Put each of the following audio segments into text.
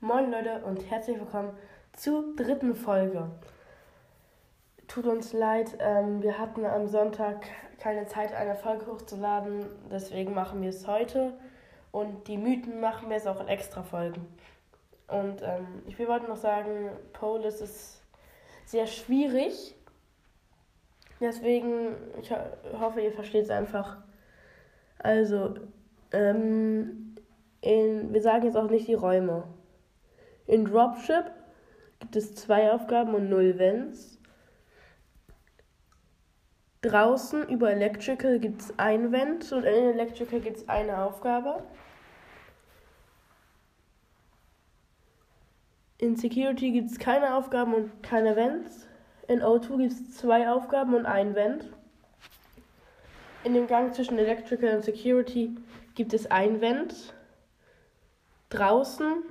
Moin Leute und herzlich willkommen zur dritten Folge. Tut uns leid, ähm, wir hatten am Sonntag keine Zeit, eine Folge hochzuladen, deswegen machen wir es heute. Und die Mythen machen wir jetzt auch in extra Folgen. Und ähm, ich will noch sagen, Polis ist sehr schwierig. Deswegen, ich ho hoffe, ihr versteht es einfach. Also, ähm, in, wir sagen jetzt auch nicht die Räume. In Dropship gibt es zwei Aufgaben und null Vents. Draußen über Electrical gibt es ein Vent und in Electrical gibt es eine Aufgabe. In Security gibt es keine Aufgaben und keine Vents. In O2 gibt es zwei Aufgaben und ein Vent. In dem Gang zwischen Electrical und Security gibt es ein Vent. Draußen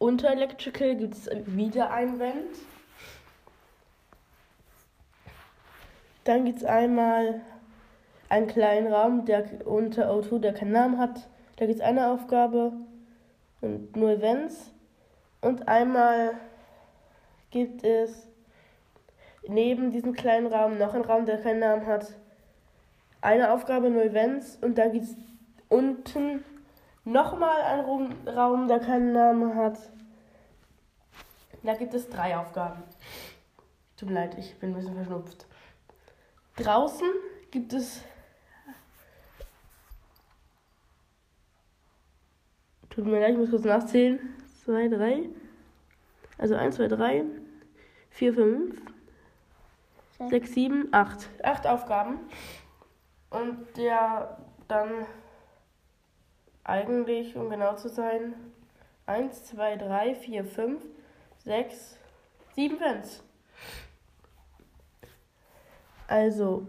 unter Electrical gibt es wieder ein Vent. Dann gibt es einmal einen kleinen Raum, der unter O2, der keinen Namen hat. Da gibt es eine Aufgabe und nur Events. Und einmal gibt es neben diesem kleinen Raum noch einen Raum, der keinen Namen hat. Eine Aufgabe, nur Events. Und da gibt es unten nochmal einen Raum, der keinen Namen hat. Da gibt es drei Aufgaben. Tut mir leid, ich bin ein bisschen verschnupft. Draußen gibt es. Tut mir leid, ich muss kurz nachzählen. 2, 3. Also 1, 2, 3, 4, 5, 6, 7, 8. Acht Aufgaben. Und der dann eigentlich, um genau zu sein, 1, 2, 3, 4, 5, 6, 7 Fans. Also,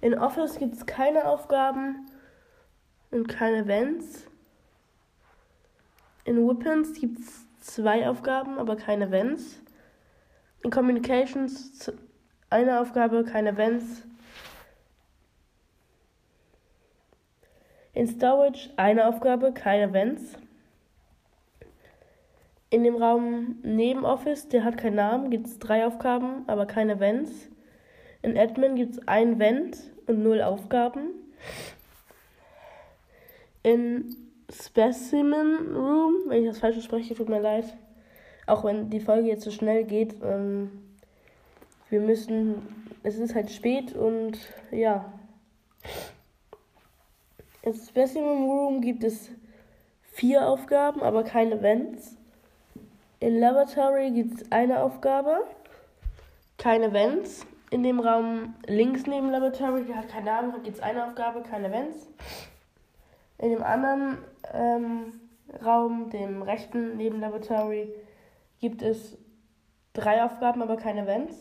in Office gibt es keine Aufgaben und keine Events. In Weapons gibt es zwei Aufgaben, aber keine Events. In Communications eine Aufgabe, keine Events. In Storage eine Aufgabe, keine Events. In dem Raum neben Office, der hat keinen Namen, gibt es drei Aufgaben, aber keine Events. In Admin gibt es ein Vent und null Aufgaben. In Specimen Room, wenn ich das falsch spreche, tut mir leid. Auch wenn die Folge jetzt so schnell geht. Ähm, wir müssen, es ist halt spät und ja. Im Specimen Room gibt es vier Aufgaben, aber keine Events. In Laboratory gibt es eine Aufgabe, keine Events. In dem Raum links neben Laboratory, der hat keinen Namen, gibt es eine Aufgabe, keine Events. In dem anderen ähm, Raum, dem rechten neben Laboratory, gibt es drei Aufgaben, aber keine Events.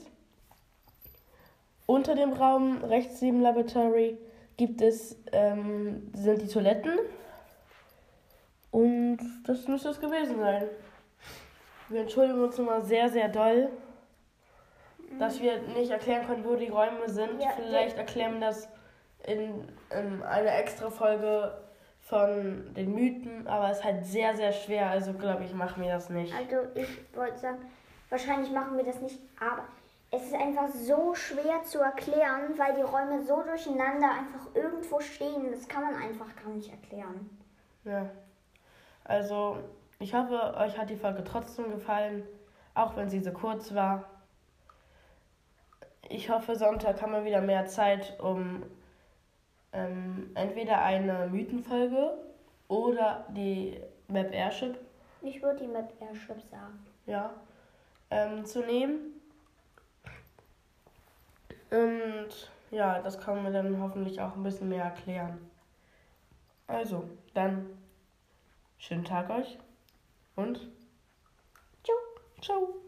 Unter dem Raum rechts neben Laboratory gibt es ähm, sind die Toiletten und das müsste es gewesen sein. Wir entschuldigen uns nochmal sehr, sehr doll, dass wir nicht erklären konnten, wo die Räume sind. Ja, Vielleicht erklären wir das in, in einer extra Folge von den Mythen, aber es ist halt sehr, sehr schwer. Also glaube ich, machen wir das nicht. Also ich wollte sagen, wahrscheinlich machen wir das nicht, aber es ist einfach so schwer zu erklären, weil die Räume so durcheinander einfach irgendwo stehen. Das kann man einfach gar nicht erklären. Ja. Also ich hoffe, euch hat die Folge trotzdem gefallen, auch wenn sie so kurz war. Ich hoffe, Sonntag haben wir wieder mehr Zeit, um ähm, entweder eine Mythenfolge oder die Map Airship. Ich würde die Map Airship sagen. Ja. Ähm, zu nehmen. Und ja, das kann man dann hoffentlich auch ein bisschen mehr erklären. Also, dann schönen Tag euch. Und ciao. Ciao.